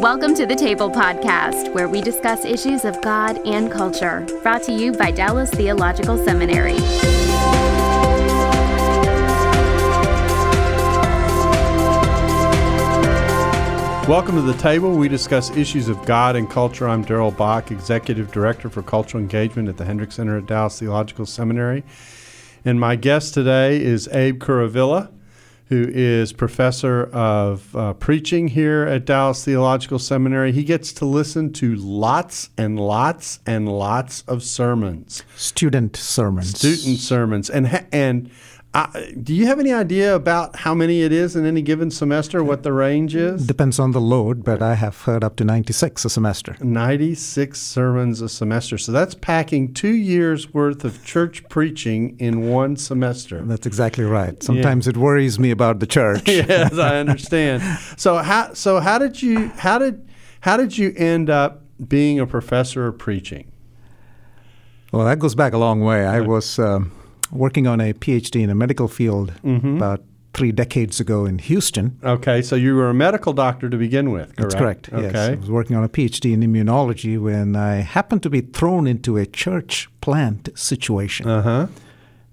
Welcome to the Table Podcast, where we discuss issues of God and culture. Brought to you by Dallas Theological Seminary. Welcome to the table. We discuss issues of God and culture. I'm Darrell Bock, Executive Director for Cultural Engagement at the Hendricks Center at Dallas Theological Seminary. And my guest today is Abe Kuruvilla, who is professor of uh, preaching here at Dallas Theological Seminary. He gets to listen to lots and lots and lots of sermons, student sermons, student sermons, and ha- and uh, do you have any idea about how many it is in any given semester? What the range is? Depends on the load, but I have heard up to 96 a semester. 96 sermons a semester. So that's packing two years worth of church preaching in one semester. That's exactly right. Sometimes yeah. it worries me about the church. yes, I understand. so how so how did you how did how did you end up being a professor of preaching? Well, that goes back a long way. I was. Um, working on a PhD in a medical field mm-hmm. about three decades ago in Houston. Okay, so you were a medical doctor to begin with, correct? That's correct. Okay. Yes, I was working on a PhD in immunology when I happened to be thrown into a church plant situation. Uh huh.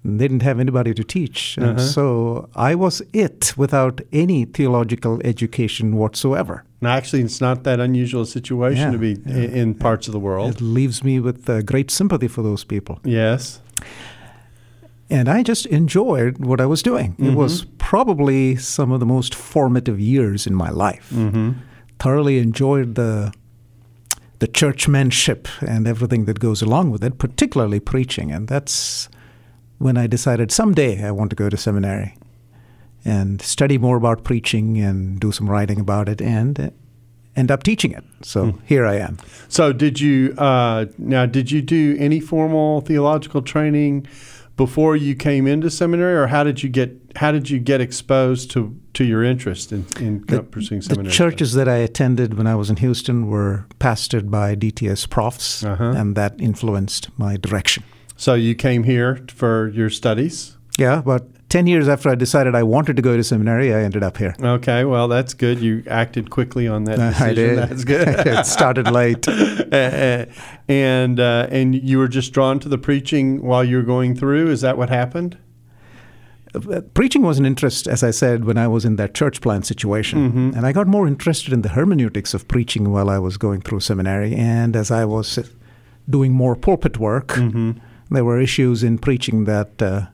They didn't have anybody to teach, uh-huh. so I was it without any theological education whatsoever. Now, actually, it's not that unusual a situation yeah, to be yeah. in parts of the world. It leaves me with uh, great sympathy for those people. Yes. And I just enjoyed what I was doing. Mm-hmm. It was probably some of the most formative years in my life. Mm-hmm. Thoroughly enjoyed the the churchmanship and everything that goes along with it, particularly preaching. And that's when I decided someday I want to go to seminary and study more about preaching and do some writing about it and end up teaching it. So mm. here I am. So did you uh, now? Did you do any formal theological training? Before you came into seminary, or how did you get how did you get exposed to, to your interest in, in the, pursuing seminary? The churches that I attended when I was in Houston were pastored by DTS profs, uh-huh. and that influenced my direction. So you came here for your studies? Yeah, but 10 years after I decided I wanted to go to seminary, I ended up here. Okay, well, that's good. You acted quickly on that decision. I did. That's good. it started late. and, uh, and you were just drawn to the preaching while you were going through? Is that what happened? Uh, preaching was an interest, as I said, when I was in that church plant situation. Mm-hmm. And I got more interested in the hermeneutics of preaching while I was going through seminary. And as I was doing more pulpit work, mm-hmm. there were issues in preaching that. Uh,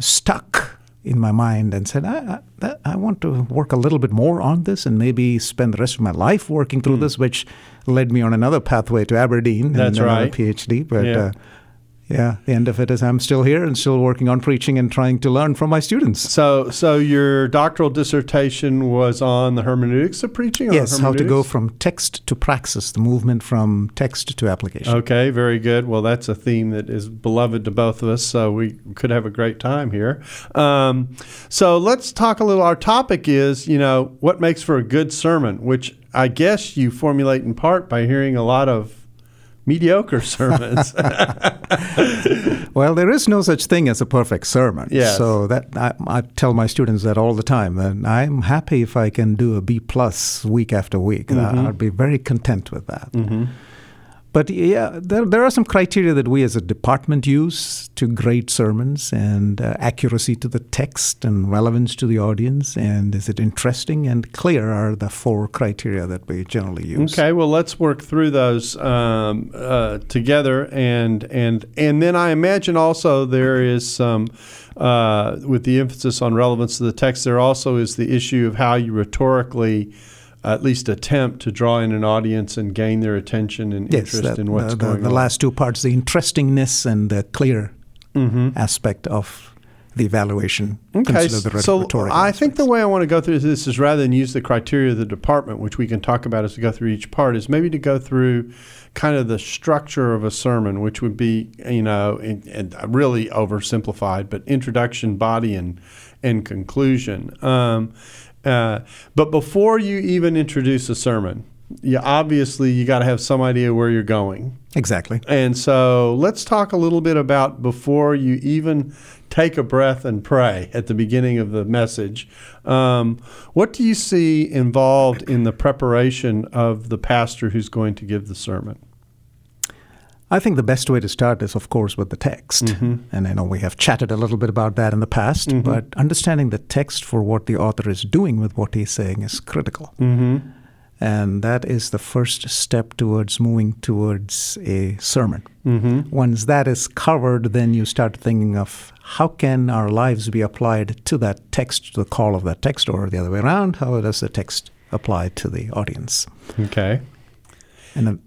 stuck in my mind and said, I, I, I, want to work a little bit more on this and maybe spend the rest of my life working through mm. this, which led me on another pathway to Aberdeen That's and right. PhD. But yeah. uh, yeah, the end of it is I'm still here and still working on preaching and trying to learn from my students. So, so your doctoral dissertation was on the hermeneutics of preaching. yes, how to go from text to praxis, the movement from text to application. Okay, very good. Well, that's a theme that is beloved to both of us, so we could have a great time here. Um, so let's talk a little. Our topic is, you know, what makes for a good sermon, which I guess you formulate in part by hearing a lot of mediocre sermons. well, there is no such thing as a perfect sermon. Yes. So that I, I, tell my students that all the time, and I'm happy if I can do a B plus week after week. Mm-hmm. I'd be very content with that. Mm-hmm. But yeah, there, there are some criteria that we as a department use to grade sermons and uh, accuracy to the text and relevance to the audience. And is it interesting and clear are the four criteria that we generally use. Okay, well, let's work through those um, uh, together. And, and, and then I imagine also there is some, uh, with the emphasis on relevance to the text, there also is the issue of how you rhetorically at least attempt to draw in an audience and gain their attention and yes, interest that, in what's the, going the, on. The last two parts, the interestingness and the clear mm-hmm. aspect of the evaluation. Okay, the so I aspects. think the way I want to go through this is rather than use the criteria of the department, which we can talk about as we go through each part, is maybe to go through kind of the structure of a sermon, which would be, you know, in, in really oversimplified, but introduction, body, and and conclusion. Um, uh, but before you even introduce a sermon, you obviously you got to have some idea where you're going. Exactly. And so let's talk a little bit about before you even take a breath and pray at the beginning of the message. Um, what do you see involved in the preparation of the pastor who's going to give the sermon? I think the best way to start is, of course, with the text. Mm-hmm. And I know we have chatted a little bit about that in the past, mm-hmm. but understanding the text for what the author is doing with what he's saying is critical. Mm-hmm. And that is the first step towards moving towards a sermon. Mm-hmm. Once that is covered, then you start thinking of how can our lives be applied to that text, to the call of that text, or the other way around, how does the text apply to the audience? Okay. And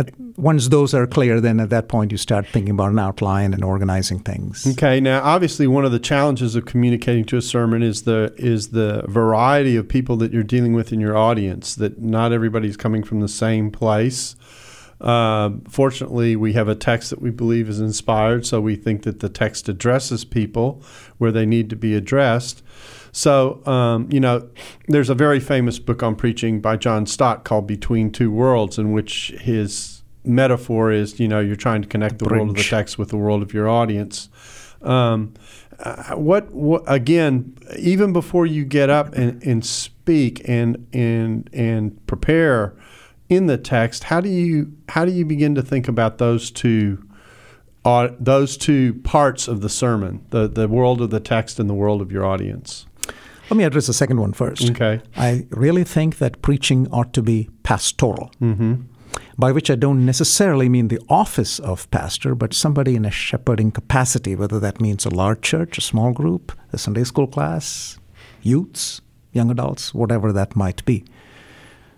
at, once those are clear, then at that point you start thinking about an outline and organizing things. Okay. Now, obviously, one of the challenges of communicating to a sermon is the is the variety of people that you're dealing with in your audience. That not everybody's coming from the same place. Uh, fortunately, we have a text that we believe is inspired, so we think that the text addresses people where they need to be addressed. So, um, you know, there's a very famous book on preaching by John Stott called Between Two Worlds, in which his metaphor is, you know, you're trying to connect the Bridge. world of the text with the world of your audience. Um, uh, what, what, again? Even before you get up and, and speak and and and prepare in the text, how do you how do you begin to think about those two uh, those two parts of the sermon, the the world of the text and the world of your audience? Let me address the second one first. Okay. I really think that preaching ought to be pastoral. Mm-hmm. By which I don't necessarily mean the office of pastor, but somebody in a shepherding capacity, whether that means a large church, a small group, a Sunday school class, youths, young adults, whatever that might be.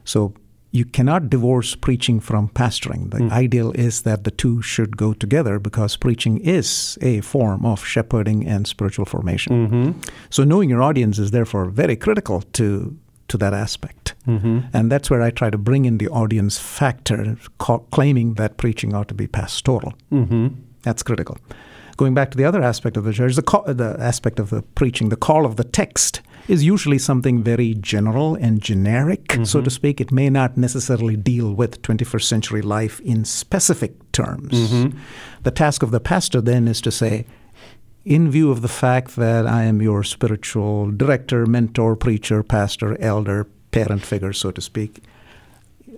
So you cannot divorce preaching from pastoring. The mm. ideal is that the two should go together because preaching is a form of shepherding and spiritual formation. Mm-hmm. So knowing your audience is therefore very critical to to that aspect. Mm-hmm. And that's where I try to bring in the audience factor, ca- claiming that preaching ought to be pastoral. Mm-hmm. That's critical. Going back to the other aspect of the church, the, co- the aspect of the preaching, the call of the text is usually something very general and generic, mm-hmm. so to speak. It may not necessarily deal with 21st century life in specific terms. Mm-hmm. The task of the pastor then is to say, in view of the fact that I am your spiritual director, mentor, preacher, pastor, elder, parent figure, so to speak,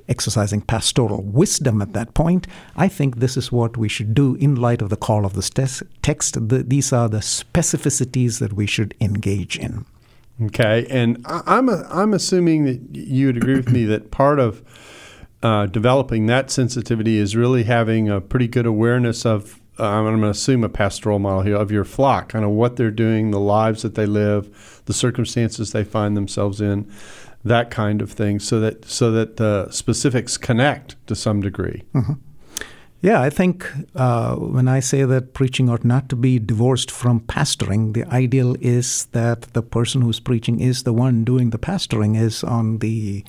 exercising pastoral wisdom at that point, I think this is what we should do in light of the call of the text. The, these are the specificities that we should engage in. Okay, and I, am a, I'm assuming that you would agree with me that part of uh, developing that sensitivity is really having a pretty good awareness of. Uh, I'm going to assume a pastoral model here of your flock, kind of what they're doing, the lives that they live, the circumstances they find themselves in, that kind of thing, so that so that the specifics connect to some degree. Mm-hmm. Yeah, I think uh, when I say that preaching ought not to be divorced from pastoring, the ideal is that the person who's preaching is the one doing the pastoring, is on the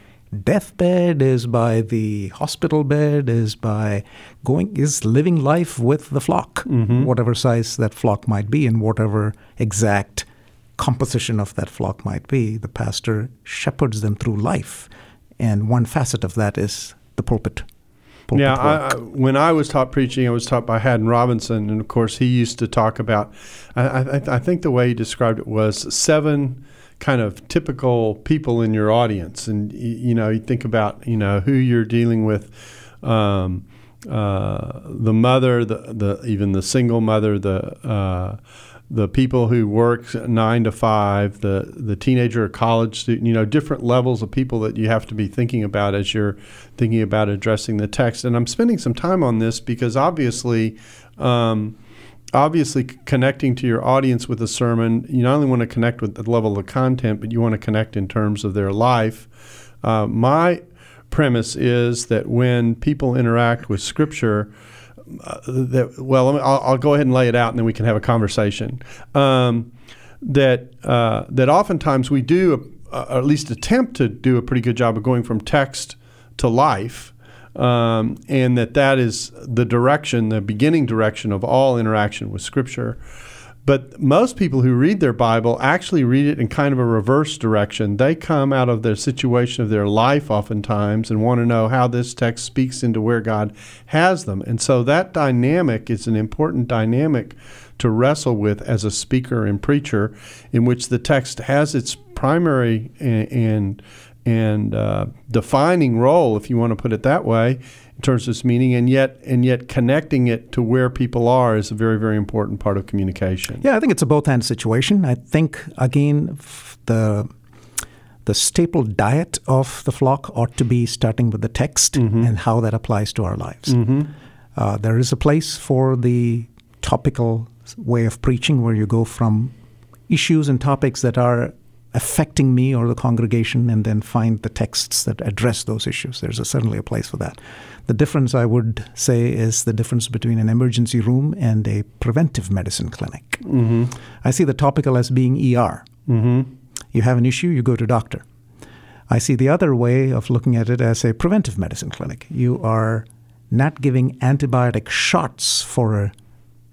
deathbed, is by the hospital bed, is by going, is living life with the flock, mm-hmm. whatever size that flock might be, and whatever exact composition of that flock might be. The pastor shepherds them through life. And one facet of that is the pulpit yeah, I, I, when I was taught preaching, I was taught by Haddon Robinson, and of course, he used to talk about. I, I, think the way he described it was seven kind of typical people in your audience, and you know, you think about you know who you're dealing with. Um, uh, the mother, the, the even the single mother, the uh, the people who work nine to five, the the teenager or college student, you know, different levels of people that you have to be thinking about as you're thinking about addressing the text. And I'm spending some time on this because obviously. Um, obviously connecting to your audience with a sermon you not only want to connect with the level of content but you want to connect in terms of their life uh, my premise is that when people interact with scripture that well, I'll, I'll, go ahead and lay it out, and then we can have a conversation. Um, that uh, that oftentimes we do, uh, or at least attempt to do a pretty good job of going from text to life, um, and that that is the direction, the beginning direction of all interaction with Scripture. But most people who read their Bible actually read it in kind of a reverse direction. They come out of their situation of their life oftentimes and want to know how this text speaks into where God has them. And so that dynamic is an important dynamic to wrestle with as a speaker and preacher, in which the text has its primary and, and uh, defining role, if you want to put it that way, in terms of its meaning, and yet and yet connecting it to where people are is a very very important part of communication. Yeah, I think it's a both and situation. I think again the the staple diet of the flock ought to be starting with the text mm-hmm. and how that applies to our lives. Mm-hmm. Uh, there is a place for the topical way of preaching where you go from issues and topics that are affecting me or the congregation and then find the texts that address those issues. There's a, certainly a place for that. The difference, I would say, is the difference between an emergency room and a preventive medicine clinic. Mm-hmm. I see the topical as being ER. Mm-hmm. You have an issue, you go to doctor. I see the other way of looking at it as a preventive medicine clinic. You are not giving antibiotic shots for a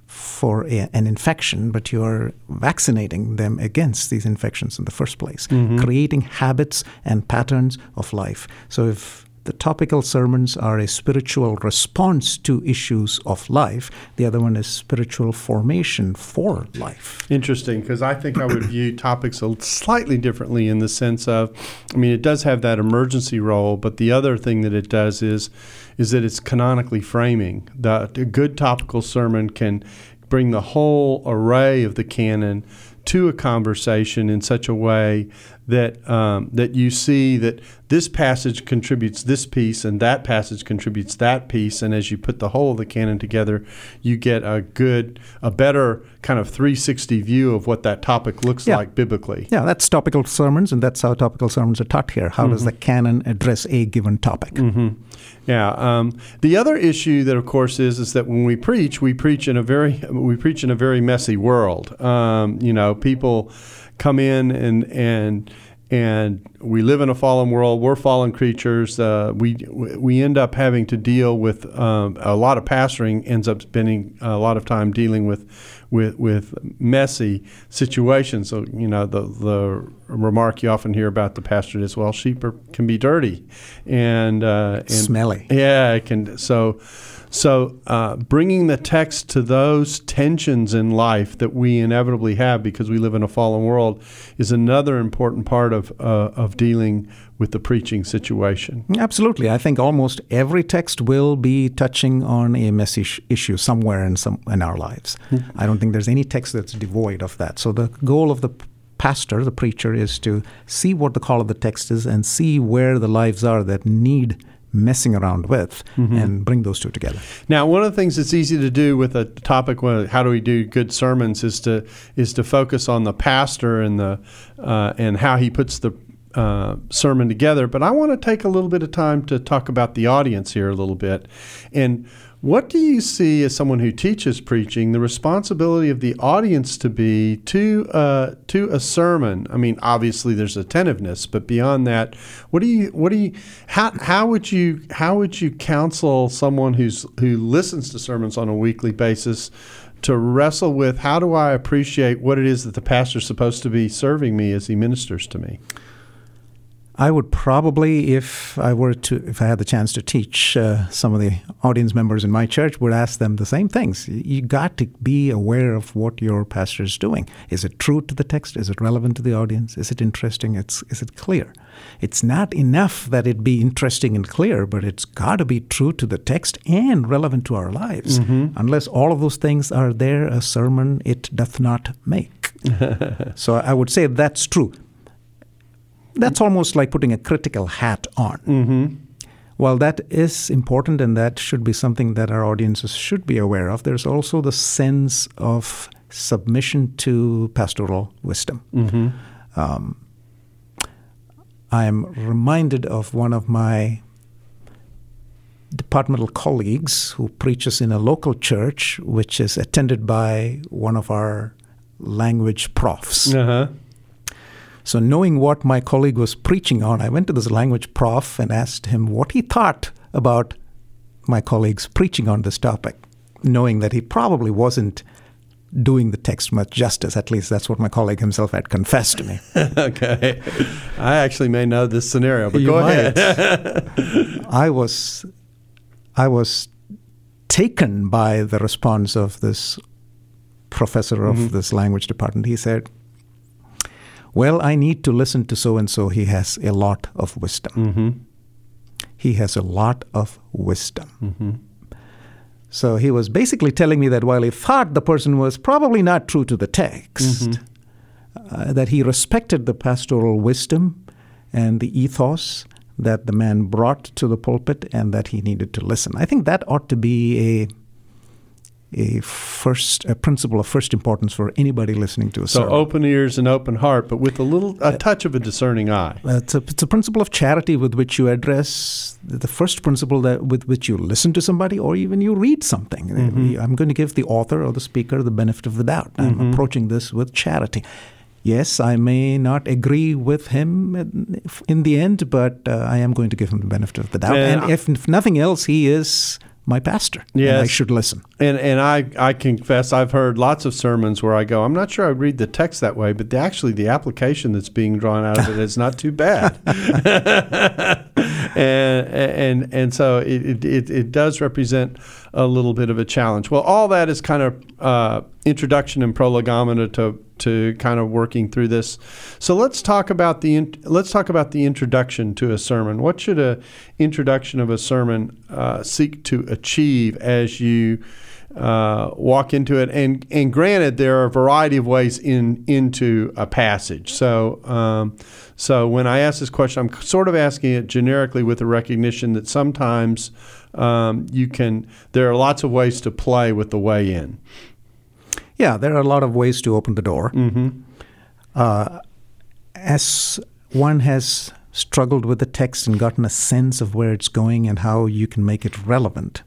for a, an infection, but you're vaccinating them against these infections in the first place, mm-hmm. creating habits and patterns of life. So if the topical sermons are a spiritual response to issues of life. The other one is spiritual formation for life. Interesting, because I think I would view topics slightly differently in the sense of, I mean, it does have that emergency role, but the other thing that it does is, is that it's canonically framing. The, a good topical sermon can bring the whole array of the canon to a conversation in such a way that um, that you see that this passage contributes this piece and that passage contributes that piece, and as you put the whole of the canon together, you get a good, a better kind of 360 view of what that topic looks yeah. like biblically. Yeah, that's topical sermons, and that's how topical sermons are taught here. How mm-hmm. does the canon address a given topic? Mm-hmm. Yeah. Um, the other issue that, of course, is is that when we preach, we preach in a very we preach in a very messy world. Um, you know, people come in and and and we live in a fallen world. We're fallen creatures. Uh, we we end up having to deal with um, a lot of pastoring. Ends up spending a lot of time dealing with with with messy situations. So you know the the remark you often hear about the pastor is, well, sheep are, can be dirty and, uh, and smelly. Yeah, it can. So so, uh, bringing the text to those tensions in life that we inevitably have because we live in a fallen world is another important part of, uh, of dealing with the preaching situation. Absolutely. I think almost every text will be touching on a message issue somewhere in, some, in our lives. Mm-hmm. I don't think there's any text that's devoid of that. So, the goal of the pastor, the preacher, is to see what the call of the text is and see where the lives are that need messing around with mm-hmm. and bring those two together. Now, one of the things that's easy to do with a topic, how do we do good sermons, is to is to focus on the pastor and the uh, and how he puts the uh, sermon together. But I want to take a little bit of time to talk about the audience here a little bit, and what do you see as someone who teaches preaching the responsibility of the audience to be to uh, to a sermon? I mean, obviously there's attentiveness, but beyond that, what do you what do you how how would you how would you counsel someone who's who listens to sermons on a weekly basis? To wrestle with how do I appreciate what it is that the pastor's supposed to be serving me as he ministers to me? I would probably, if I were to, if I had the chance to teach uh, some of the audience members in my church, would ask them the same things. You got to be aware of what your pastor is doing. Is it true to the text? Is it relevant to the audience? Is it interesting? It's, is it clear? It's not enough that it be interesting and clear, but it's got to be true to the text and relevant to our lives. Mm-hmm. Unless all of those things are there, a sermon it doth not make. so I would say that's true that's almost like putting a critical hat on. Mm-hmm. While that is important and that should be something that our audiences should be aware of, there's also the sense of submission to pastoral wisdom. Mm-hmm. Um, I am reminded of one of my departmental colleagues who preaches in a local church, which is attended by one of our language profs. Uh-huh. So, knowing what my colleague was preaching on, I went to this language prof and asked him what he thought about my colleague's preaching on this topic, knowing that he probably wasn't doing the text much justice. At least that's what my colleague himself had confessed to me. okay. I actually may know this scenario, but You go might. ahead. I was, I was taken by the response of this professor of mm-hmm. this language department. He said, "Well, I need to listen to so and so. He has a lot of wisdom. mm-hmm. He has a lot of wisdom." Mm-hmm. So he was basically telling me that while he thought the person was probably not true to the text, Mm-hmm. uh, that he respected the pastoral wisdom and the ethos that the man brought to the pulpit and that he needed to listen. I think that ought to be a a first a principle of first importance for anybody listening to a So sermon. open ears and open heart, but with a little a touch of a discerning eye. Uh, It's a, it's a principle of charity with which you address the first principle that with which you listen to somebody or even you read something. Mm-hmm. I'm going to give the author or the speaker the benefit of the doubt. I'm Mm-hmm. approaching this with charity. Yes, I may not agree with him in- the end, but uh, I am going to give him the benefit of the doubt. Yeah, and if, if nothing else, he is my pastor. and I should listen. And and I, I confess I've heard lots of sermons where I go, I'm not sure I read the text that way, but the, actually the application that's being drawn out of it is not too bad. and and and so it, it, it, does represent a little bit of a challenge. Well, all that is kind of uh, introduction and prolegomena to to kind of working through this. So let's talk about the in, let's talk about the introduction to a sermon. What should a introduction of a sermon uh, seek to achieve as you uh, walk into it? And and granted, there are a variety of ways in into a passage. So um, so when I ask this question, I'm sort of asking it generically with the recognition that sometimes um, you can. There are lots of ways to play with the way in. Yeah, there are a lot of ways to open the door. Mm-hmm. Uh, as one has struggled with the text and gotten a sense of where it's going and how you can make it relevant,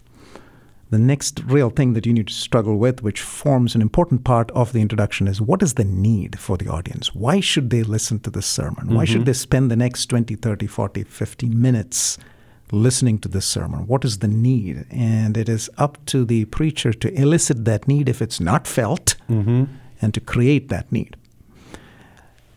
the next real thing that you need to struggle with, which forms an important part of the introduction, is what is the need for the audience? Why should they listen to this sermon? Why should mm-hmm. they spend the next 20, 30, 40, 50 minutes listening to this sermon? What is the need? And it is up to the preacher to elicit that need if it's not felt mm-hmm. and to create that need.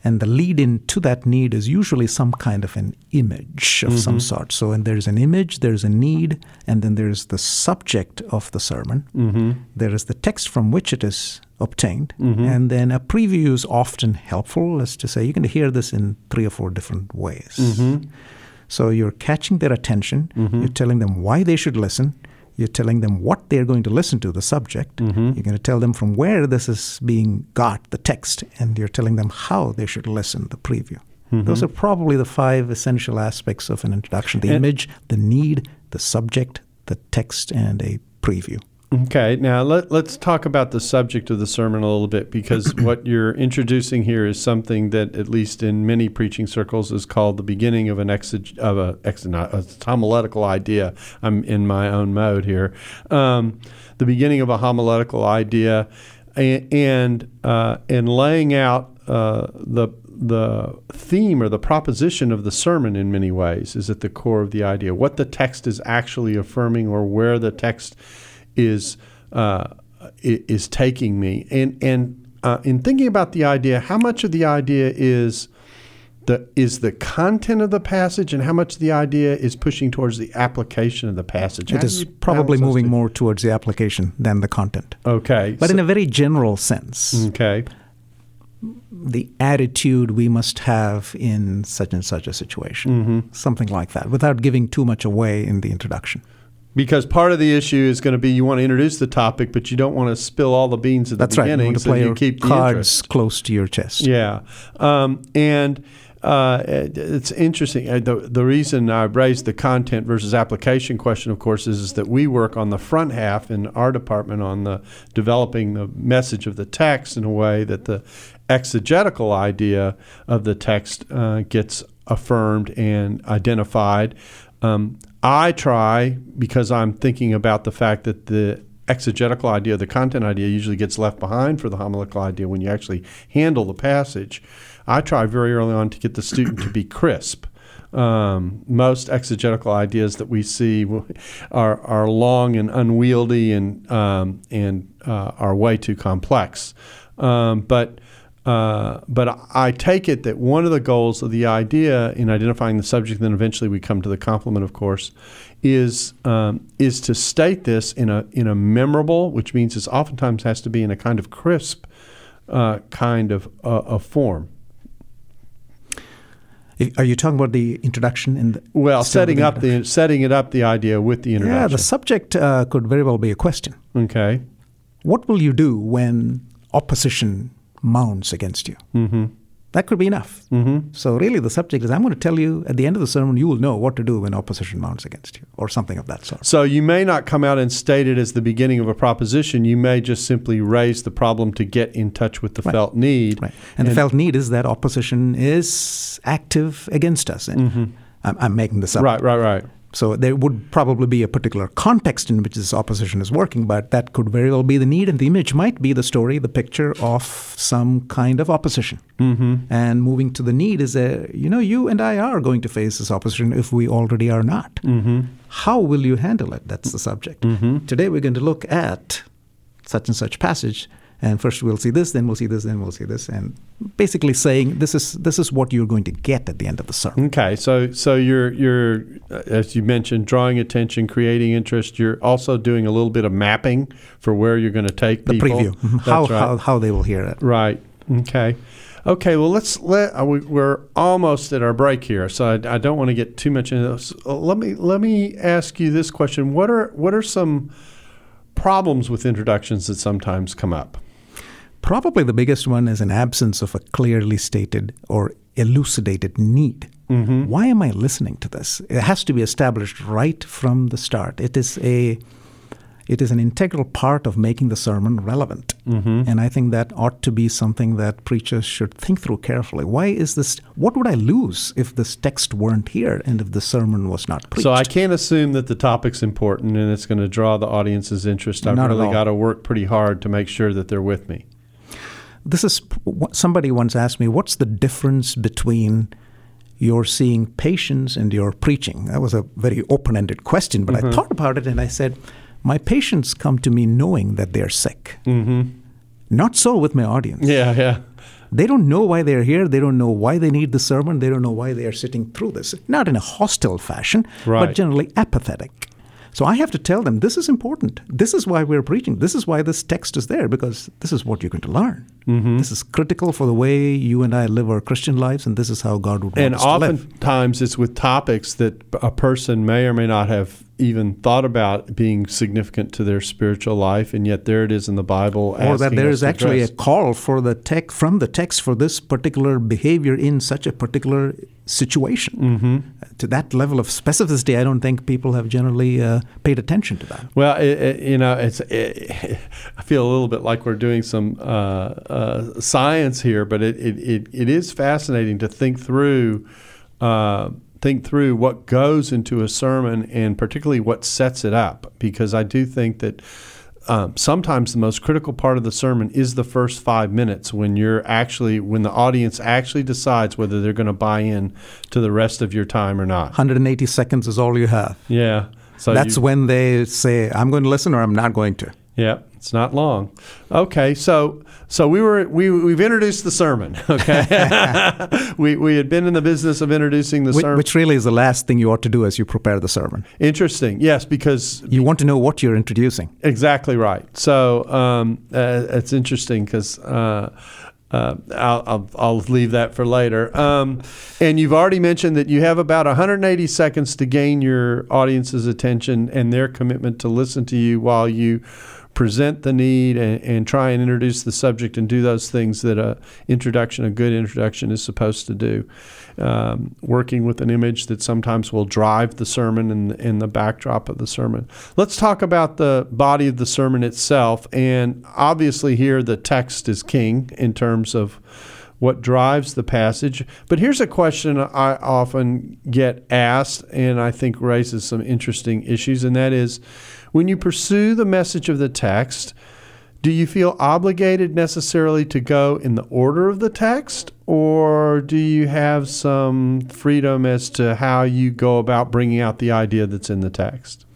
And the lead in to that need is usually some kind of an image of some mm-hmm. sort. So, and there's an image, there's a need, and then there's the subject of the sermon. Mm-hmm. There is the text from which it is obtained. Mm-hmm. And then a preview is often helpful as to say, you can hear this in three or four different ways. So you're catching their attention, you're telling them why they should listen, you're telling them what they're going to listen to, the subject. Mm-hmm. You're going to tell them from where this is being got, the text, and you're telling them how they should listen, the preview. Mm-hmm. Those are probably the five essential aspects of an introduction the And- image, the need, the subject, the text, and a preview. Okay, now let, let's talk about the subject of the sermon a little bit because what you're introducing here is something that, at least in many preaching circles, is called the beginning of an exeg- of a, ex- not, a homiletical idea. I'm in my own mode here. Um, the beginning of a homiletical idea, and and, uh, and laying out uh, the the theme or the proposition of the sermon in many ways is at the core of the idea. What the text is actually affirming, or where the text is uh, is taking me. And and uh, in thinking about the idea, how much of the idea is the is the content of the passage, and how much the idea is pushing towards the application of the passage. How It do is you probably moving two? more towards the application than the content. Okay, But so- in a very general sense, okay, the attitude we must have in such and such a situation, Mm-hmm. something like that, without giving too much away in the introduction. Because part of the issue is going to be you want to introduce the topic, but you don't want to spill all the beans at That's the right. You beginning, want to so play you keep cards close to your chest. Yeah, um, and uh, it's interesting. Uh, The, the reason I raised the content versus application question, of course, is, is that we work on the front half in our department on the developing the message of the text in a way that the exegetical idea of the text uh, gets affirmed and identified. Um, I try because I'm thinking about the fact that the exegetical idea, the content idea, usually gets left behind for the homiletical idea when you actually handle the passage. I try very early on to get the student to be crisp. Um, most exegetical ideas that we see are, are long and unwieldy and um, and uh, are way too complex. Um, but uh, but I take it that one of the goals of the idea in identifying the subject, and then eventually we come to the complement, of course, is um, is to state this in a in a memorable, which means it oftentimes has to be in a kind of crisp uh, kind of uh, of form. Are you talking about the introduction in the well, setting up the setting it up the idea with the introduction? Yeah, the subject uh, could very well be a question. Okay. What will you do when opposition mounts against you? Mm-hmm. That could be enough. Mm-hmm. So, really, the subject is I'm going to tell you at the end of the sermon, you will know what to do when opposition mounts against you, or something of that sort. So, you may not come out and state it as the beginning of a proposition. You may just simply raise the problem to get in touch with the right. felt need. Right. And, and, the felt need is that opposition is active against us. And mm-hmm. I'm, I'm making this up. Right, right, right. So there would probably be a particular context in which this opposition is working, but that could very well be the need, and the image might be the story, the picture of some kind of opposition. Mm-hmm. And moving to the need is a, you know, you and I are going to face this opposition if we already are not. Mm-hmm. How will you handle it? That's the subject. Mm-hmm. Today we're going to look at such and such passage and first we'll see this, then we'll see this, then we'll see this, and basically saying this is this is what you're going to get at the end of the sermon. Okay, so so you're you're as you mentioned, drawing attention, creating interest. You're also doing a little bit of mapping for where you're going to take the people. preview, how, right. how how they will hear it. Right. Okay. Okay, well, let's let uh, we, are almost at our break here, so I, I don't want to get too much into this. Uh, let me let me ask you this question: What are what are some problems with introductions that sometimes come up? Probably the biggest one is an absence of a clearly stated or elucidated need. Mm-hmm. Why am I listening to this? It has to be established right from the start. It is a it is an integral part of making the sermon relevant. Mm-hmm. And I think that ought to be something that preachers should think through carefully. Why is this? What would I lose if this text weren't here and if the sermon was not preached? So I can't assume that the topic's important and it's going to draw the audience's interest. I've not really got to work pretty hard to make sure that they're with me this is somebody once asked me, what's the difference between your seeing patients and your preaching? That was a very open ended question, but mm-hmm. I thought about it and I said, my patients come to me knowing that they're sick. Mm-hmm. Not so with my audience. Yeah, yeah. They don't know why they're here. They don't know why they need the sermon. They don't know why they are sitting through this. Not in a hostile fashion, right. but generally apathetic. So I have to tell them this is important. This is why we're preaching. This is why this text is there because this is what you're going to learn. Mm-hmm. This is critical for the way you and I live our Christian lives, and this is how God would want and us to live. And oftentimes it's with topics that a person may or may not have even thought about being significant to their spiritual life, and yet there it is in the Bible. Or that there is actually a call for the text from the text for this particular behavior in such a particular situation. Mm-hmm. To that level of specificity, I don't think people have generally uh, paid attention to that. Well, it, it, you know, it's. It, I feel a little bit like we're doing some uh, uh, science here, but it, it, it is fascinating to think through uh, think through what goes into a sermon and particularly what sets it up because I do think that um, sometimes the most critical part of the sermon is the first five minutes when you're actually when the audience actually decides whether they're going to buy in to the rest of your time or not. 180 seconds is all you have. Yeah so that's you, when they say i'm going to listen or i'm not going to yeah it's not long. Okay, so so we were we we've introduced the sermon. Okay, we we had been in the business of introducing the which, sermon, which really is the last thing you ought to do as you prepare the sermon. Interesting, yes, because you want to know what you're introducing. Exactly right. So um, uh, it's interesting because. Uh, uh, I'll, I'll, I'll, leave that for later. Um, and you've already mentioned that you have about 180 seconds to gain your audience's attention and their commitment to listen to you while you present the need and, and, try and introduce the subject and do those things that a introduction, a good introduction, is supposed to do. Um, working with an image that sometimes will drive the sermon and, and the backdrop of the sermon. Let's talk about the body of the sermon itself. And obviously, here the text is king in terms of what drives the passage. But here's a question I often get asked, and I think raises some interesting issues, and that is when you pursue the message of the text, do you feel obligated necessarily to go in the order of the text, or do you have some freedom as to how you go about bringing out the idea that's in the text?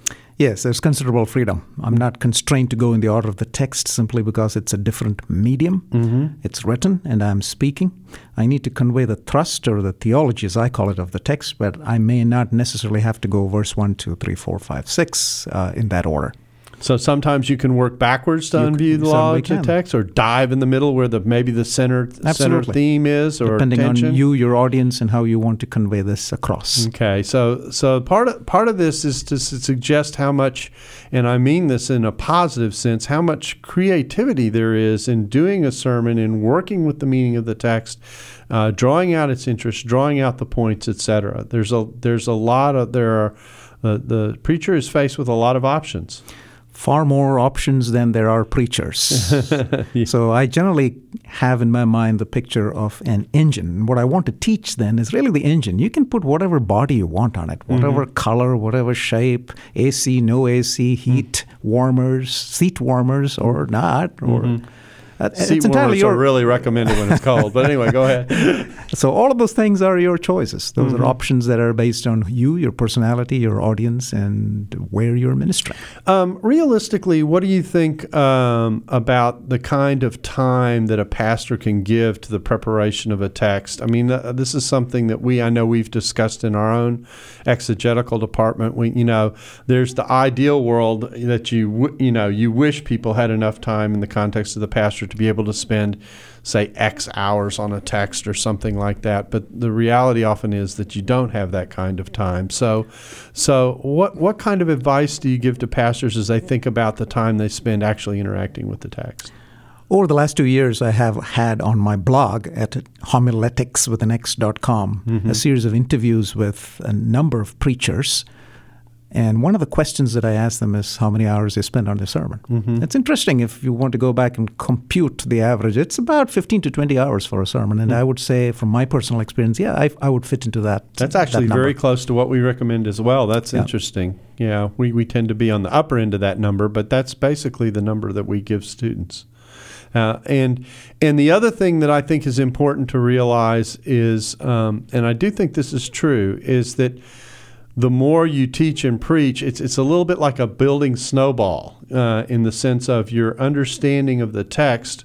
Yes, there's considerable freedom. I'm not constrained to go in the order of the text simply because it's a different medium. Mm-hmm. It's written and I'm speaking. I need to convey the thrust or the theology, as I call it, of the text, but I may not necessarily have to go verse 1, 2, 3, 4, 5, 6 uh, in that order. So sometimes you can work backwards to You unview the law can. text, or dive in the middle where the maybe the center center theme is, or Depending tension. on you, your audience, and how you want to convey this across. Okay, so so part of part of this is to suggest how much, and I mean this in a positive sense, how much creativity there is in doing a sermon and working with the meaning of the text, uh, drawing out its interest, drawing out the points, etc. There's a there's a lot of there are. Uh, the preacher is faced with a lot of options. Far more options than there are preachers. So I generally have in my mind the picture of an engine. What I want to teach then is really the engine. You can put whatever body you want on it, mm-hmm. whatever color, whatever shape, AC, no AC, heat, mm-hmm. warmers, seat warmers, or not, or. Mm-hmm. Uh, Seat it's entirely warmers your are really recommended when it's cold. But anyway, go ahead. so all of those things are your choices. Those Mm-hmm. are options that are based on you, your personality, your audience, and where you're ministering. Um, realistically, what do you think um, about the kind of time that a pastor can give to the preparation of a text? I mean, uh, this is something that we I know we've discussed in our own exegetical department. We, you know, there's the ideal world that you you know you wish people had enough time in the context of the pastor to be able to spend say X hours on a text or something like that. But the reality often is that you don't have that kind of time. So, so what what kind of advice do you give to pastors as they think about the time they spend actually interacting with the text? Over the last two years, I have had on my blog at homileticswithanx.com Mm-hmm. a series of interviews with a number of preachers. And one of the questions that I ask them is how many hours they spend on their sermon. Mm-hmm. It's interesting if you want to go back and compute the average, it's about 15 to 20 hours for a sermon. And I would say, from my personal experience, yeah, I, I would fit into that. Mm-hmm. That's actually number. very close to what we recommend as well. That's Yeah. interesting. Yeah, we, we tend to be on the upper end of that number, but that's basically the number that we give students. Uh, and and the other thing that I think is important to realize is, um, and I do think this is true, is that the more you teach and preach, it's it's a little bit like a building snowball uh, in the sense of your understanding of the text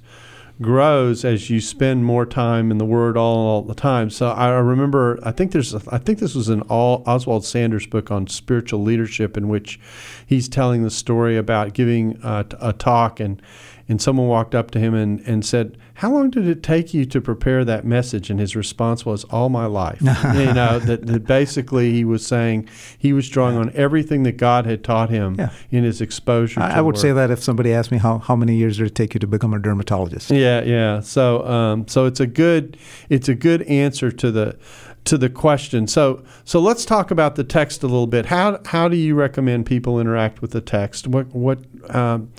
grows as you spend more time in the Word all, all the time. So I remember, I think there's, a, I think this was an all, Oswald Sanders book on spiritual leadership, in which he's telling the story about giving a, a talk and. And someone walked up to him and, and said, How long did it take you to prepare that message? And his response was, All my life. you know, that, that basically he was saying he was drawing on everything that God had taught him Yeah. in his exposure to I, I would Word. say that if somebody asked me how, how many years did it take you to become a dermatologist? Yeah, yeah. So, um, so it's a good, it's a good answer to the, to the question. So, so let's talk about the text a little bit. How, how do you recommend people interact with the text? What, what, um,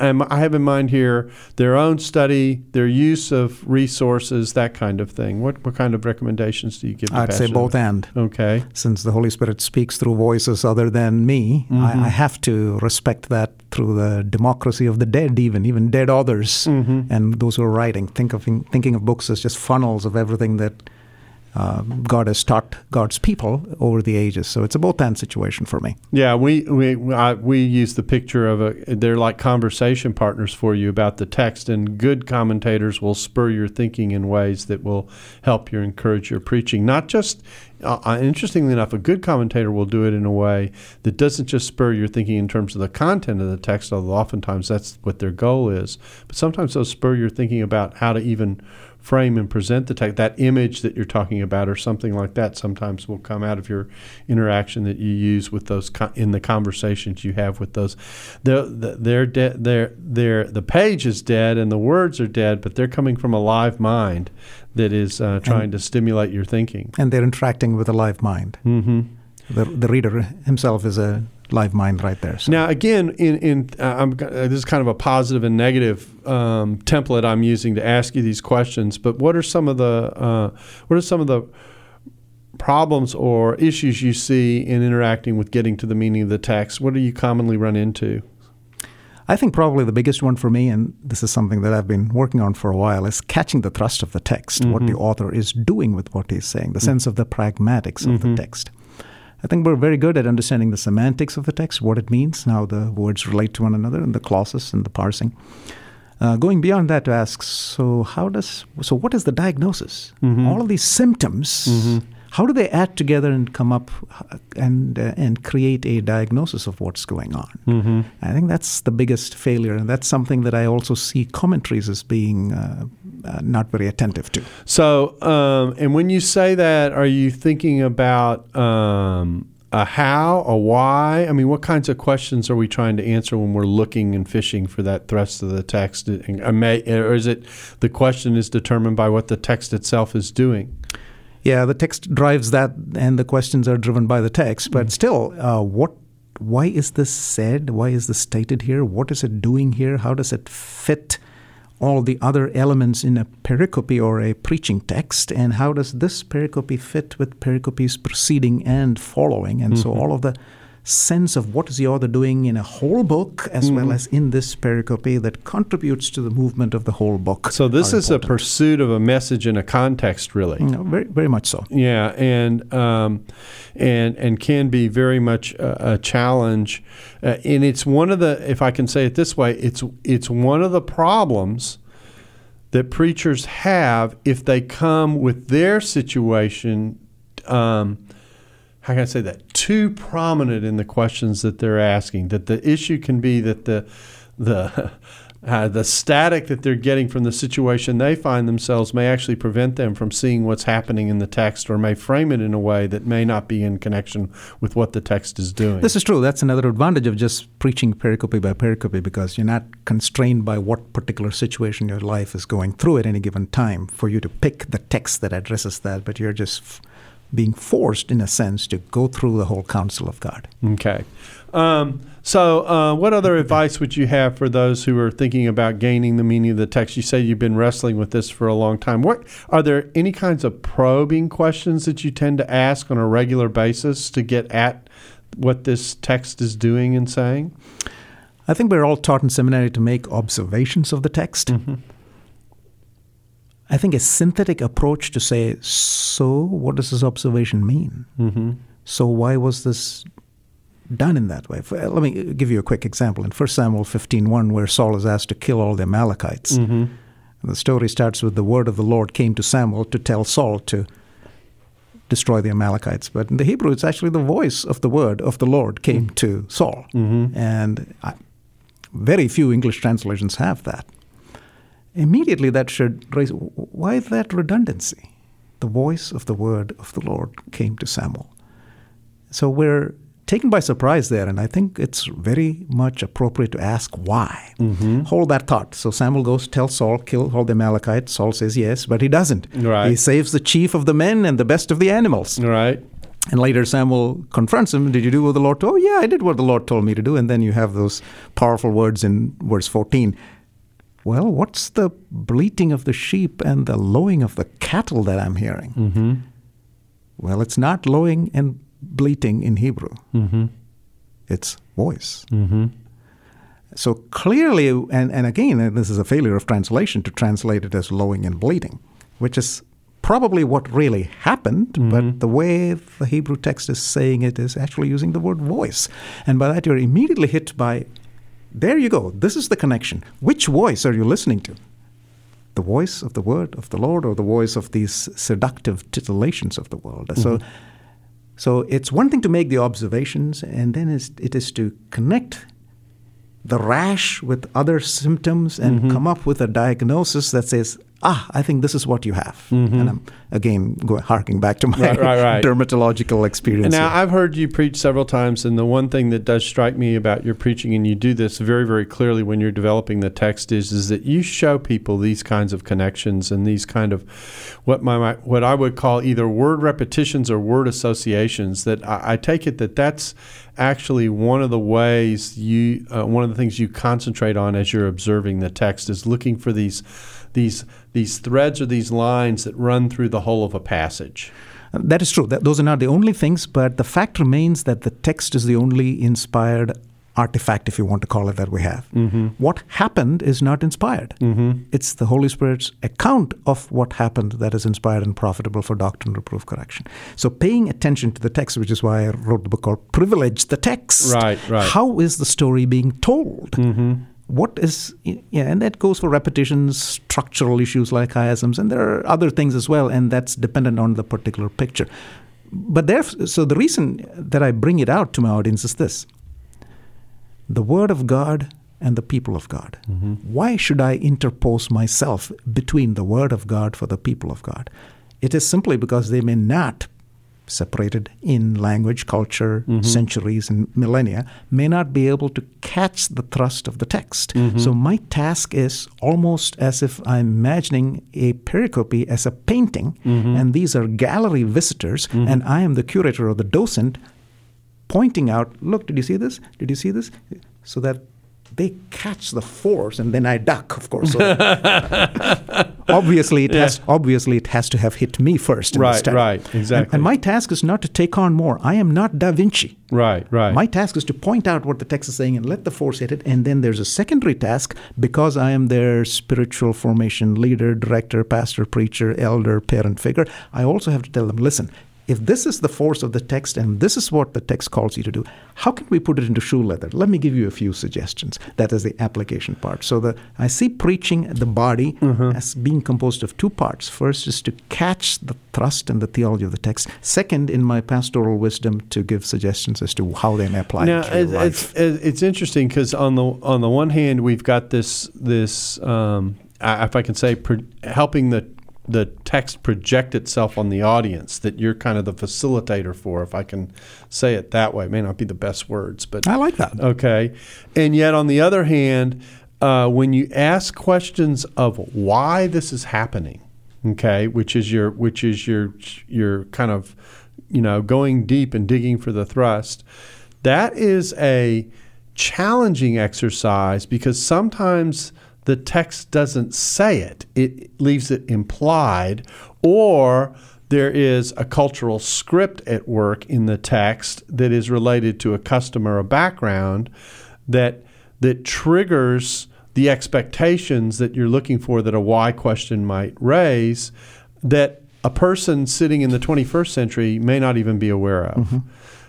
I have in mind here their own study, their use of resources, that kind of thing. What, what kind of recommendations do you give? to I'd say both and. Okay. since the Holy Spirit speaks through voices other than me, I, I have to respect that through the democracy of the dead, even even dead authors and those who are writing. Think of thinking of books as just funnels of everything that uh, God has taught God's people over the ages. So it's a both and situation for me. Yeah, we we I, we use the picture of a they're like conversation partners for you about the text, and good commentators will spur your thinking in ways that will help you encourage your preaching. Not just uh, uh, interestingly enough, a good commentator will do it in a way that doesn't just spur your thinking in terms of the content of the text, although oftentimes that's what their goal is. But sometimes they'll spur your thinking about how to even frame and present the text, that image that you're talking about, or something like that, sometimes will come out of your interaction that you use with those co- in the conversations you have with those. They're they're dead. They're they're the page is dead and the words are dead, but they're coming from a live mind that is uh, trying to stimulate your thinking. And they're interacting with a live mind. Mm-hmm. The, the reader himself is a live mind right there. So. Now, again, in in uh, I'm, uh, this is kind of a positive and negative um, template I'm using to ask you these questions. But what are some of the uh, what are some of the problems or issues you see in interacting with getting to the meaning of the text? What do you commonly run into? I think probably the biggest one for me, and this is something that I've been working on for a while, is catching the thrust of the text, what the author is doing with what he's saying, the sense of the pragmatics of the text. I think we're very good at understanding the semantics of the text, what it means, how the words relate to one another, and the clauses and the parsing. Uh, going beyond that to ask, so how does so what is the diagnosis? Mm-hmm. All of these symptoms, how do they add together and come up uh, and uh, and create a diagnosis of what's going on? Mm-hmm. I think that's the biggest failure, and that's something that I also see commentaries as being uh, uh, not very attentive to. So, um, and when you say that, are you thinking about um, a how, a why? I mean, what kinds of questions are we trying to answer when we're looking and fishing for that thrust of the text? Or is it the question is determined by what the text itself is doing? Yeah, the text drives that, and the questions are driven by the text. But still, uh, what? Why is this said? Why is this stated here? What is it doing here? How does it fit all the other elements in a pericope or a preaching text? And how does this pericope fit with pericopes preceding and following? And so, mm-hmm. all of the sense of what is the author doing in a whole book as well as in this pericope that contributes to the movement of the whole book. So, this is a pursuit of a message in a context, really. You know, very, very much so. Yeah, and um, and and can be very much a, a challenge, uh, and it's one of the, if I can say it this way, it's it's one of the problems that preachers have if they come with their situation. Um, how can I say that? Too prominent in the questions that they're asking. That the issue can be that the the uh, the static that they're getting from the situation they find themselves may actually prevent them from seeing what's happening in the text, or may frame it in a way that may not be in connection with what the text is doing. This is true. That's another advantage of just preaching pericope by pericope because you're not constrained by what particular situation your life is going through at any given time for you to pick the text that addresses that, but you're just f- being forced, in a sense, to go through the whole counsel of God. Okay. Um, so, uh, what other advice would you have for those who are thinking about gaining the meaning of the text? You say you've been wrestling with this for a long time. What are there any kinds of probing questions that you tend to ask on a regular basis to get at what this text is doing and saying? I think we're all taught in seminary to make observations of the text. I think a synthetic approach to say, so what does this observation mean? Mm-hmm. So why was this done in that way? For- Let me give you a quick example. In 1 Samuel 15.1, where Saul is asked to kill all the Amalekites, Mm-hmm. the story starts with the word of the Lord came to Samuel to tell Saul to destroy the Amalekites. But in the Hebrew, it's actually the voice of the word of the Lord came to Saul. Mm-hmm. And I, very few English translations have that. Immediately, that should raise why that redundancy? The voice of the word of the Lord came to Samuel. So we're taken by surprise there, and I think it's very much appropriate to ask why. Mm-hmm. Hold that thought. So Samuel goes, tell Saul, kill all the Amalekites. Saul says yes, but he doesn't. Right. He saves the chief of the men and the best of the animals. Right. And later Samuel confronts him, Did you do what the Lord told? Oh, yeah, I did what the Lord told me to do. And then you have those powerful words in verse 14. Well, what's the bleating of the sheep and the lowing of the cattle that I'm hearing? Mm-hmm. Well, it's not lowing and bleating in Hebrew, Mm-hmm. it's voice. Mm-hmm. So clearly, and, and again, this is a failure of translation to translate it as lowing and bleating, which is probably what really happened, but the way the Hebrew text is saying it is actually using the word voice. And by that, you're immediately hit by there you go, this is the connection. Which voice are you listening to? The voice of the word of the Lord or the voice of these seductive titillations of the world? So, so it's one thing to make the observations, and then it is to connect the rash with other symptoms and Mm-hmm. come up with a diagnosis that says, ah, I think this is what you have. And I'm, again, go, harking back to my Mm-hmm. Right, right, right. dermatological experience. And now here. I've heard you preach several times, and the one thing that does strike me about your preaching, and you do this very, very clearly when you're developing the text, is is that you show people these kinds of connections and these kind of what my, my what I would call either word repetitions or word associations. That I, I take it that that's actually one of the ways you uh, one of the things you concentrate on as you're observing the text is looking for these these these threads or these lines that run through the whole of a passage. That is true. That those are not the only things, but the fact remains that the text is the only inspired artifact, if you want to call it that, we have. Mm-hmm. What happened is not inspired. Mm-hmm. It's the Holy Spirit's account of what happened that is inspired and profitable for doctrine, reproof, correction. So, paying attention to the text, which is why I wrote the book called Privilege the Text. Right, right. How is the story being told? Mm-hmm. What is, yeah, and that goes for repetitions, structural issues like chiasms, and there are other things as well, and that's dependent on the particular picture. But there, so the reason that I bring it out to my audience is this the Word of God and the people of God. Mm-hmm. Why should I interpose myself between the Word of God for the people of God? It is simply because they may not, separated in language, culture, mm-hmm. centuries, and millennia, may not be able to catch the thrust of the text. Mm-hmm. So my task is almost as if I'm imagining a pericope as a painting, mm-hmm. and these are gallery visitors, and I am the curator or the docent pointing out, look, did you see this? Did you see this? So that they catch the force, and then I duck, of course. So obviously, it has obviously it has to have hit me first. Right, right, And- exactly. And, my task is not to take on more. I am not Da Vinci. Right, right. My task is to point out what the text is saying and let the force hit it. And then there's a secondary task because I am their spiritual formation leader, director, pastor, preacher, elder, parent figure. I also have to tell them listen, if this is the force of the text and this is what the text calls you to do, how can we put it into shoe leather? Let me give you a few suggestions. That is the application part. So the I see preaching the body as being composed of two parts. First is to catch the thrust and the theology of the text. Second, in my pastoral wisdom, to give suggestions as to how they may apply now it to your it's, life. it's it's interesting because on the on the one hand we've got this this um, if I can say helping the the text project itself on the audience that you're kind of the facilitator for if I can say it that way it may not be the best words but I like that. Okay. And yet, on the other hand, uh, when you ask questions of why this is happening, okay, which is your which is your your kind of you know going deep and digging for the thrust, that is a challenging exercise because sometimes the text doesn't say it; it leaves it implied, or there is a cultural script at work in the text that is related to a custom or a background that that triggers the expectations that you're looking for that a why question might raise that a person sitting in the 21st century may not even be aware of. Mm-hmm.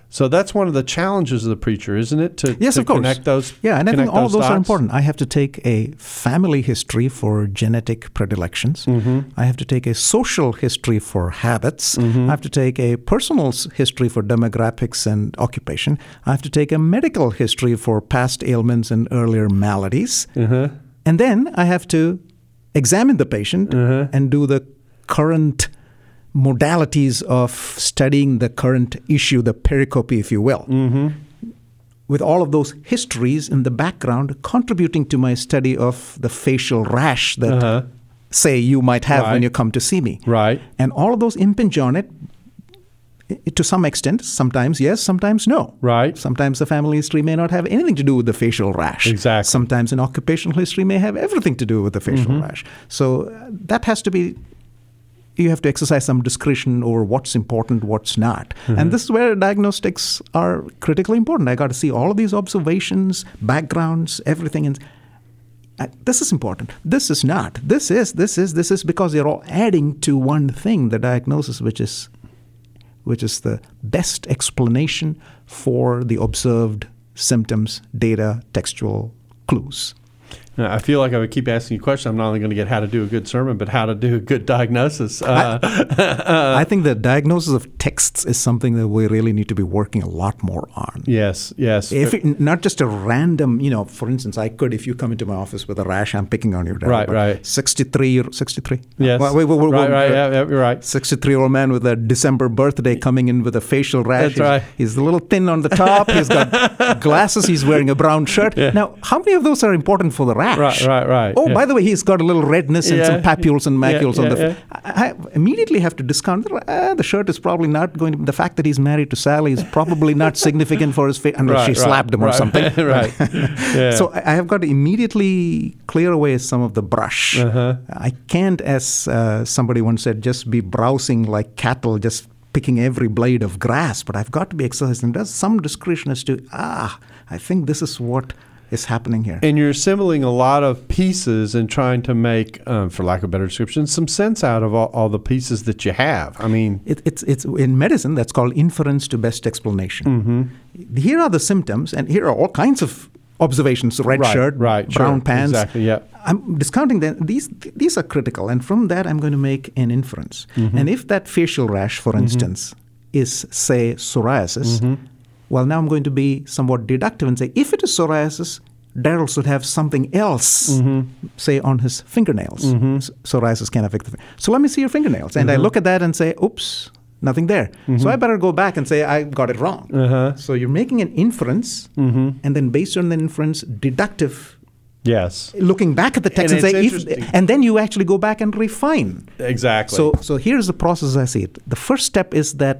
So that's one of the challenges of the preacher, isn't it? To, Yes, to of course. connect those. Yeah, and I think all of those are important. I have to take a family history for genetic predilections. Mm-hmm. I have to take a social history for habits. I have to take a personal history for demographics and occupation. I have to take a medical history for past ailments and earlier maladies. Uh-huh. And then I have to examine the patient Uh-huh. and do the current modalities of studying the current issue, the pericope, if you will. Mm-hmm. With all of those histories in the background contributing to my study of the facial rash that, Uh-huh. say, you might have Right. when you come to see me. Right. And all of those impinge on it to some extent. Sometimes yes, sometimes no. Right. Sometimes the family history may not have anything to do with the facial rash. Exactly. Sometimes an occupational history may have everything to do with the facial Mm-hmm. rash. So uh, that has to be. You have to exercise some discretion over what's important, what's not. Mm-hmm. And this is where diagnostics are critically important. I got to see all of these observations, backgrounds, everything. And I, this is important. This is not. This is, this is, this is because they're all adding to one thing, the diagnosis, which is which is the best explanation for the observed symptoms, data, textual clues. Now, I feel like I would keep asking you questions. I'm not only going to get how to do a good sermon, but how to do a good diagnosis. Uh, I think the diagnosis of texts is something that we really need to be working a lot more on. yes, yes. If it, not just a random, you know, for instance, I could, if you come into my office with a rash, I'm picking on you. Dad, Right, right. 63, year- 63? yes. Well, wait, wait, wait, right, right. uh, Yeah, yeah, you're right. 63 year old man with a December birthday coming in with a facial rash. That's he's, right. he's a little thin on the top. He's got glasses. He's wearing a brown shirt. Yeah. Now, how many of those are important for the rash? Right, right, right. Oh, yeah. by the way, he's got a little redness and Yeah. some papules and Yeah, macules on yeah, the. I, I immediately have to discount uh, the shirt is probably not going to. The fact that he's married to Sally is probably not significant for his face, unless Right, she right, slapped him or right, something. right. Yeah. So I I have got to immediately clear away some of the brush. Uh-huh. I can't, as uh, somebody once said, just be browsing like cattle, just picking every blade of grass, but I've got to be exercising. There's some discretion as to, ah, I think this is what is happening here. And you're assembling a lot of pieces and trying to make, um, for lack of a better description, some sense out of all, all the pieces that you have. I mean, it, it's it's in medicine that's called inference to best explanation. Mm-hmm. Here are the symptoms, and here are all kinds of observations: red Right, shirt, right, brown sure, pants. exactly, yeah. I'm discounting them. These these are critical, and from that, I'm going to make an inference. Mm-hmm. And if that facial rash, for instance, is say psoriasis, Mm-hmm. Well, now I'm going to be somewhat deductive and say, if it is psoriasis. Darrell should have something else, Mm-hmm. say on his fingernails. S- Psoriasis can affect the. fin- So let me see your fingernails, and I Mm-hmm. look at that and say, "Oops, nothing there." So I better go back and say I got it wrong. Uh-huh. So you're making an inference, Mm-hmm. and then based on the inference, deductive, yes, looking back at the text And and, say, if, and then you actually go back and refine. exactly. So, so here's the process I see it. The first step is that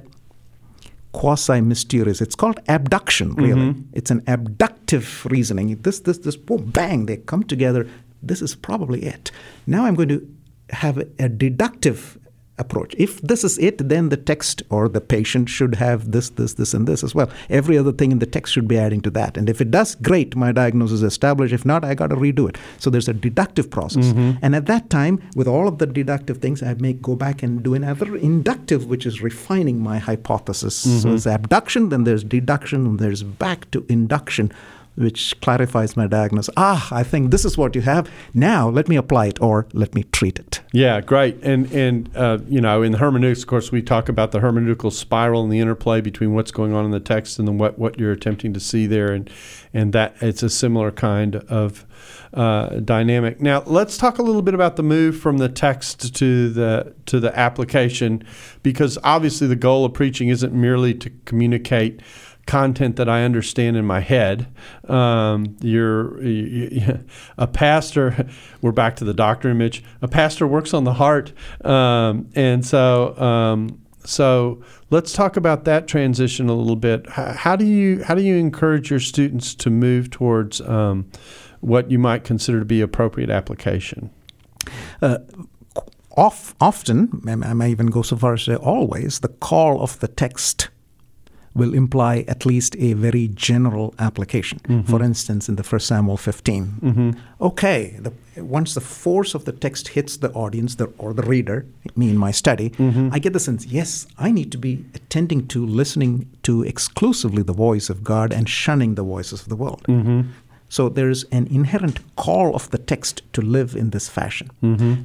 quasi mysterious. It's called abduction, really. Mm-hmm. It's an abductive reasoning. This, this, this, boom, bang, they come together. This is probably it. Now I'm going to have a, a deductive approach. If this is it, then the text or the patient should have this, this, this, and this as well. Every other thing in the text should be adding to that. And if it does, great, my diagnosis is established. If not, I got to redo it. So there's a deductive process. Mm-hmm. And at that time, with all of the deductive things, I may go back and do another inductive, which is refining my hypothesis. So mm-hmm. it's abduction, then there's deduction, and there's back to induction which clarifies my diagnosis. Ah, I think this is what you have. Now let me apply it or let me treat it. Yeah, great. And and uh, you know, in hermeneutics, of course, we talk about the hermeneutical spiral and the interplay between what's going on in the text and what, what you're attempting to see there, and and that it's a similar kind of uh, dynamic. Now, let's talk a little bit about the move from the text to the to the application, because obviously the goal of preaching isn't merely to communicate content that I understand in my head. Um, you're you, a pastor. We're back to the doctor image. A pastor works on the heart, um, and so um, so let's talk about that transition a little bit. How, how do you how do you encourage your students to move towards um, what you might consider to be appropriate application? Uh, often, I may even go so far as to say always, the call of the text will imply at least a very general application. Mm-hmm. For instance, in the First Samuel 15, mm-hmm. okay, the, once the force of the text hits the audience the, or the reader, me in my study, mm-hmm. I get the sense, yes, I need to be attending to listening to exclusively the voice of God and shunning the voices of the world. So there's an inherent call of the text to live in this fashion.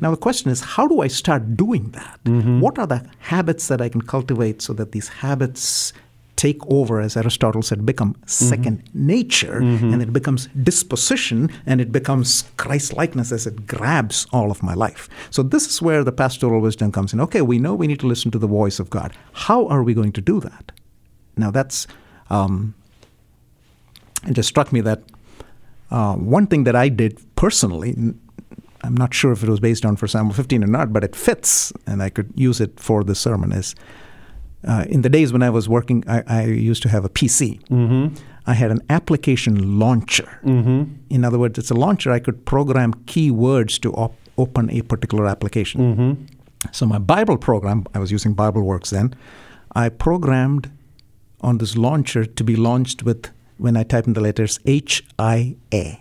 Now, the question is, how do I start doing that? What are the habits that I can cultivate so that these habits take over, as Aristotle said, become second nature, and it becomes disposition, and it becomes Christ likeness as it grabs all of my life. So, this is where the pastoral wisdom comes in. Okay, we know we need to listen to the voice of God. How are we going to do that? Now, that's. Um, it just struck me that uh, one thing that I did personally, I'm not sure if it was based on for Samuel 15 or not, but it fits, and I could use it for the sermon. Is uh, in the days when I was working, I, I used to have a PC. Mm-hmm. I had an application launcher. Mm-hmm. In other words, it's a launcher I could program keywords to op- open a particular application. Mm-hmm. So my Bible program, I was using BibleWorks then, I programmed on this launcher to be launched with when I type in the letters H I A.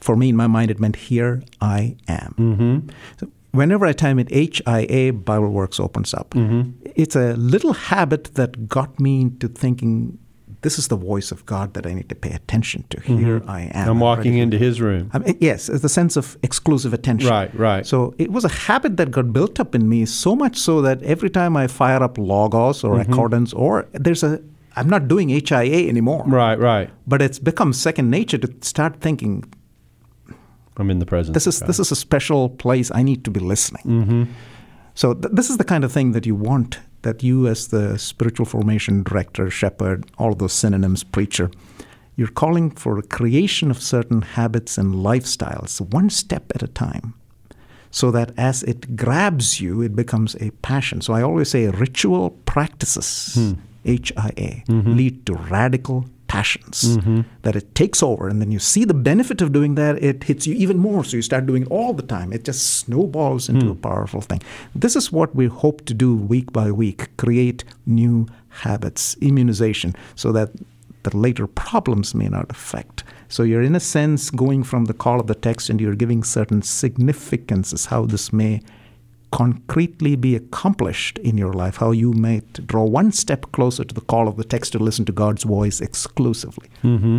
For me, in my mind, it meant here I am. Mm-hmm. So whenever I type in H I A, BibleWorks opens up. Mm-hmm. It's a little habit that got me into thinking this is the voice of God that I need to pay attention to. Here I am. Mm-hmm. I'm walking into his room. I mean, yes, it's the sense of exclusive attention. Right, right. So it was a habit that got built up in me so much so that every time I fire up Logos or Mm-hmm. Accordance or there's a, I'm not doing HIA anymore. Right, right. But it's become second nature to start thinking I'm in the presence. this is this is a special place. I need to be listening. Mm-hmm. So th- this is the kind of thing that you want that you, as the spiritual formation director, shepherd, all those synonyms, preacher, you're calling for a creation of certain habits and lifestyles, one step at a time, so that as it grabs you, it becomes a passion. So I always say ritual practices, HIA, lead to radical passions, mm-hmm. that it takes over. And then you see the benefit of doing that, it hits you even more. So you start doing it all the time. It just snowballs into mm. a powerful thing. This is what we hope to do week by week create new habits, immunization, so that the later problems may not affect. So you're, in a sense, going from the call of the text and you're giving certain significances how this may concretely be accomplished in your life, how you might draw one step closer to the call of the text to listen to God's voice exclusively. Mm-hmm.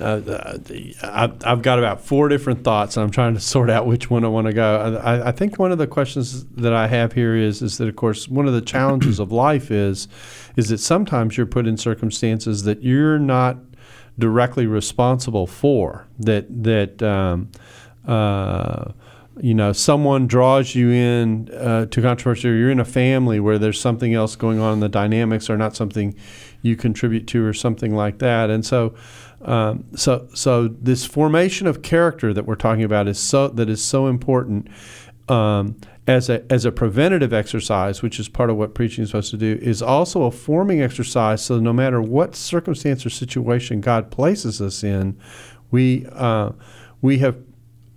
Uh, I've, I've, got about four different thoughts, and I'm trying to sort out which one I want to go. I, I, think one of the questions that I have here is is that, of course, one of the challenges of life is is that sometimes you're put in circumstances that you're not directly responsible for. That that um, uh, you know someone draws you in uh, to controversy or you're in a family where there's something else going on and the dynamics are not something you contribute to or something like that and so um, so so this formation of character that we're talking about is so that is so important um, as a as a preventative exercise, which is part of what preaching is supposed to do, is also a forming exercise. So no matter what circumstance or situation God places us in, we uh, we have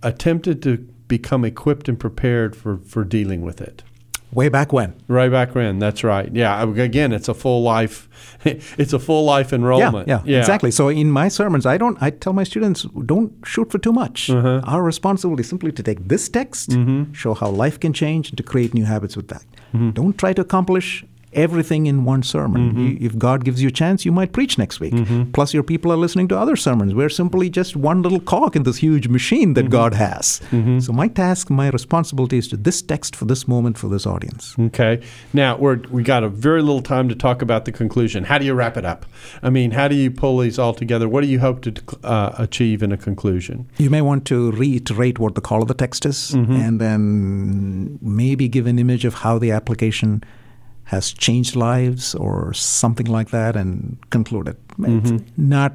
attempted to become equipped and prepared for, for dealing with it. Way back when. Right back when. That's right. Yeah. Again, it's a full life. It's a full life enrollment. Yeah, yeah, yeah, exactly. So in my sermons, I don't. I tell my students, don't shoot for too much. Uh-huh. Our responsibility is simply to take this text, mm-hmm. show how life can change, and to create new habits with that. Mm-hmm. Don't try to accomplish everything in one sermon. Mm-hmm. if God gives you a chance, you might preach next week. Mm-hmm. Plus, your people are listening to other sermons. We're simply just one little cog in this huge machine that mm-hmm. God has. Mm-hmm. So, my task, my responsibility is to this text for this moment for this audience. Okay. Now, we're, we got a very little time to talk about the conclusion. How do you wrap it up? I mean, how do you pull these all together? What do you hope to uh, achieve in a conclusion? You may want to reiterate what the call of the text is mm-hmm. and then maybe give an image of how the application has changed lives or something like that and concluded. Mm-hmm. Not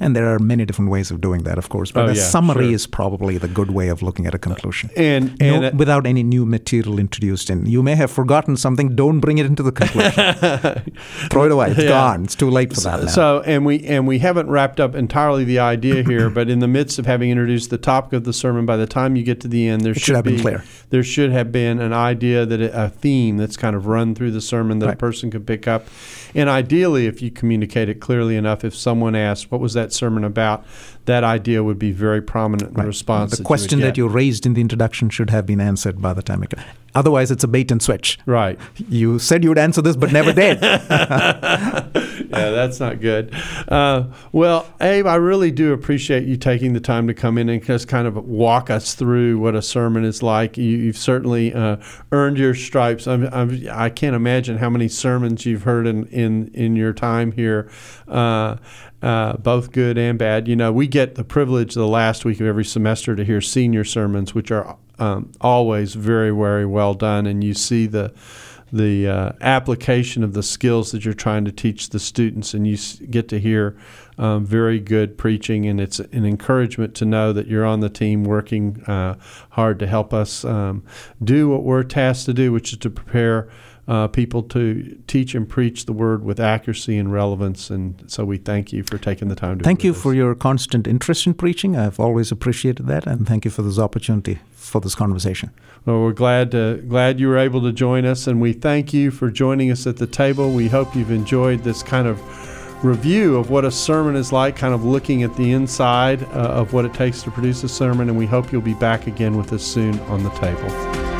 and there are many different ways of doing that, of course. But oh, a yeah, summary sure. is probably the good way of looking at a conclusion. And, and no, uh, without any new material introduced in. You may have forgotten something. Don't bring it into the conclusion. Throw it away. It's yeah. gone. It's too late for that now. So, and we and we haven't wrapped up entirely the idea here, but in the midst of having introduced the topic of the sermon, by the time you get to the end, there should, should, be, clear. There should have been an idea that it, a theme that's kind of run through the sermon that right. a person could pick up. And ideally, if you communicate it clearly enough, if someone asks, "What was that sermon about?" that idea would be very prominent in right. the response. The that question you that you raised in the introduction should have been answered by the time it. Otherwise, it's a bait and switch. Right. You said you would answer this, but never did. yeah, that's not good. Uh, well, Abe, I really do appreciate you taking the time to come in and just kind of walk us through what a sermon is like. You, have certainly uh, earned your stripes. I'm, I'm, I can not imagine how many sermons you've heard in, in, in your time here. Uh, uh, both good and bad. You know, we get the privilege the last week of every semester to hear senior sermons, which are um, always very, very well done, and you see the the uh, application of the skills that you're trying to teach the students, and you get to hear um, very good preaching, and it's an encouragement to know that you're on the team working uh, hard to help us um, do what we're tasked to do, which is to prepare uh, people to teach and preach the word with accuracy and relevance. And so we thank you for taking the time to. Thank you for your constant interest in preaching. I've always appreciated that, and thank you for this opportunity for this conversation. Well, we're glad to, glad you were able to join us, and we thank you for joining us at the table. We hope you've enjoyed this kind of review of what a sermon is like, kind of looking at the inside uh, of what it takes to produce a sermon, and we hope you'll be back again with us soon on the table.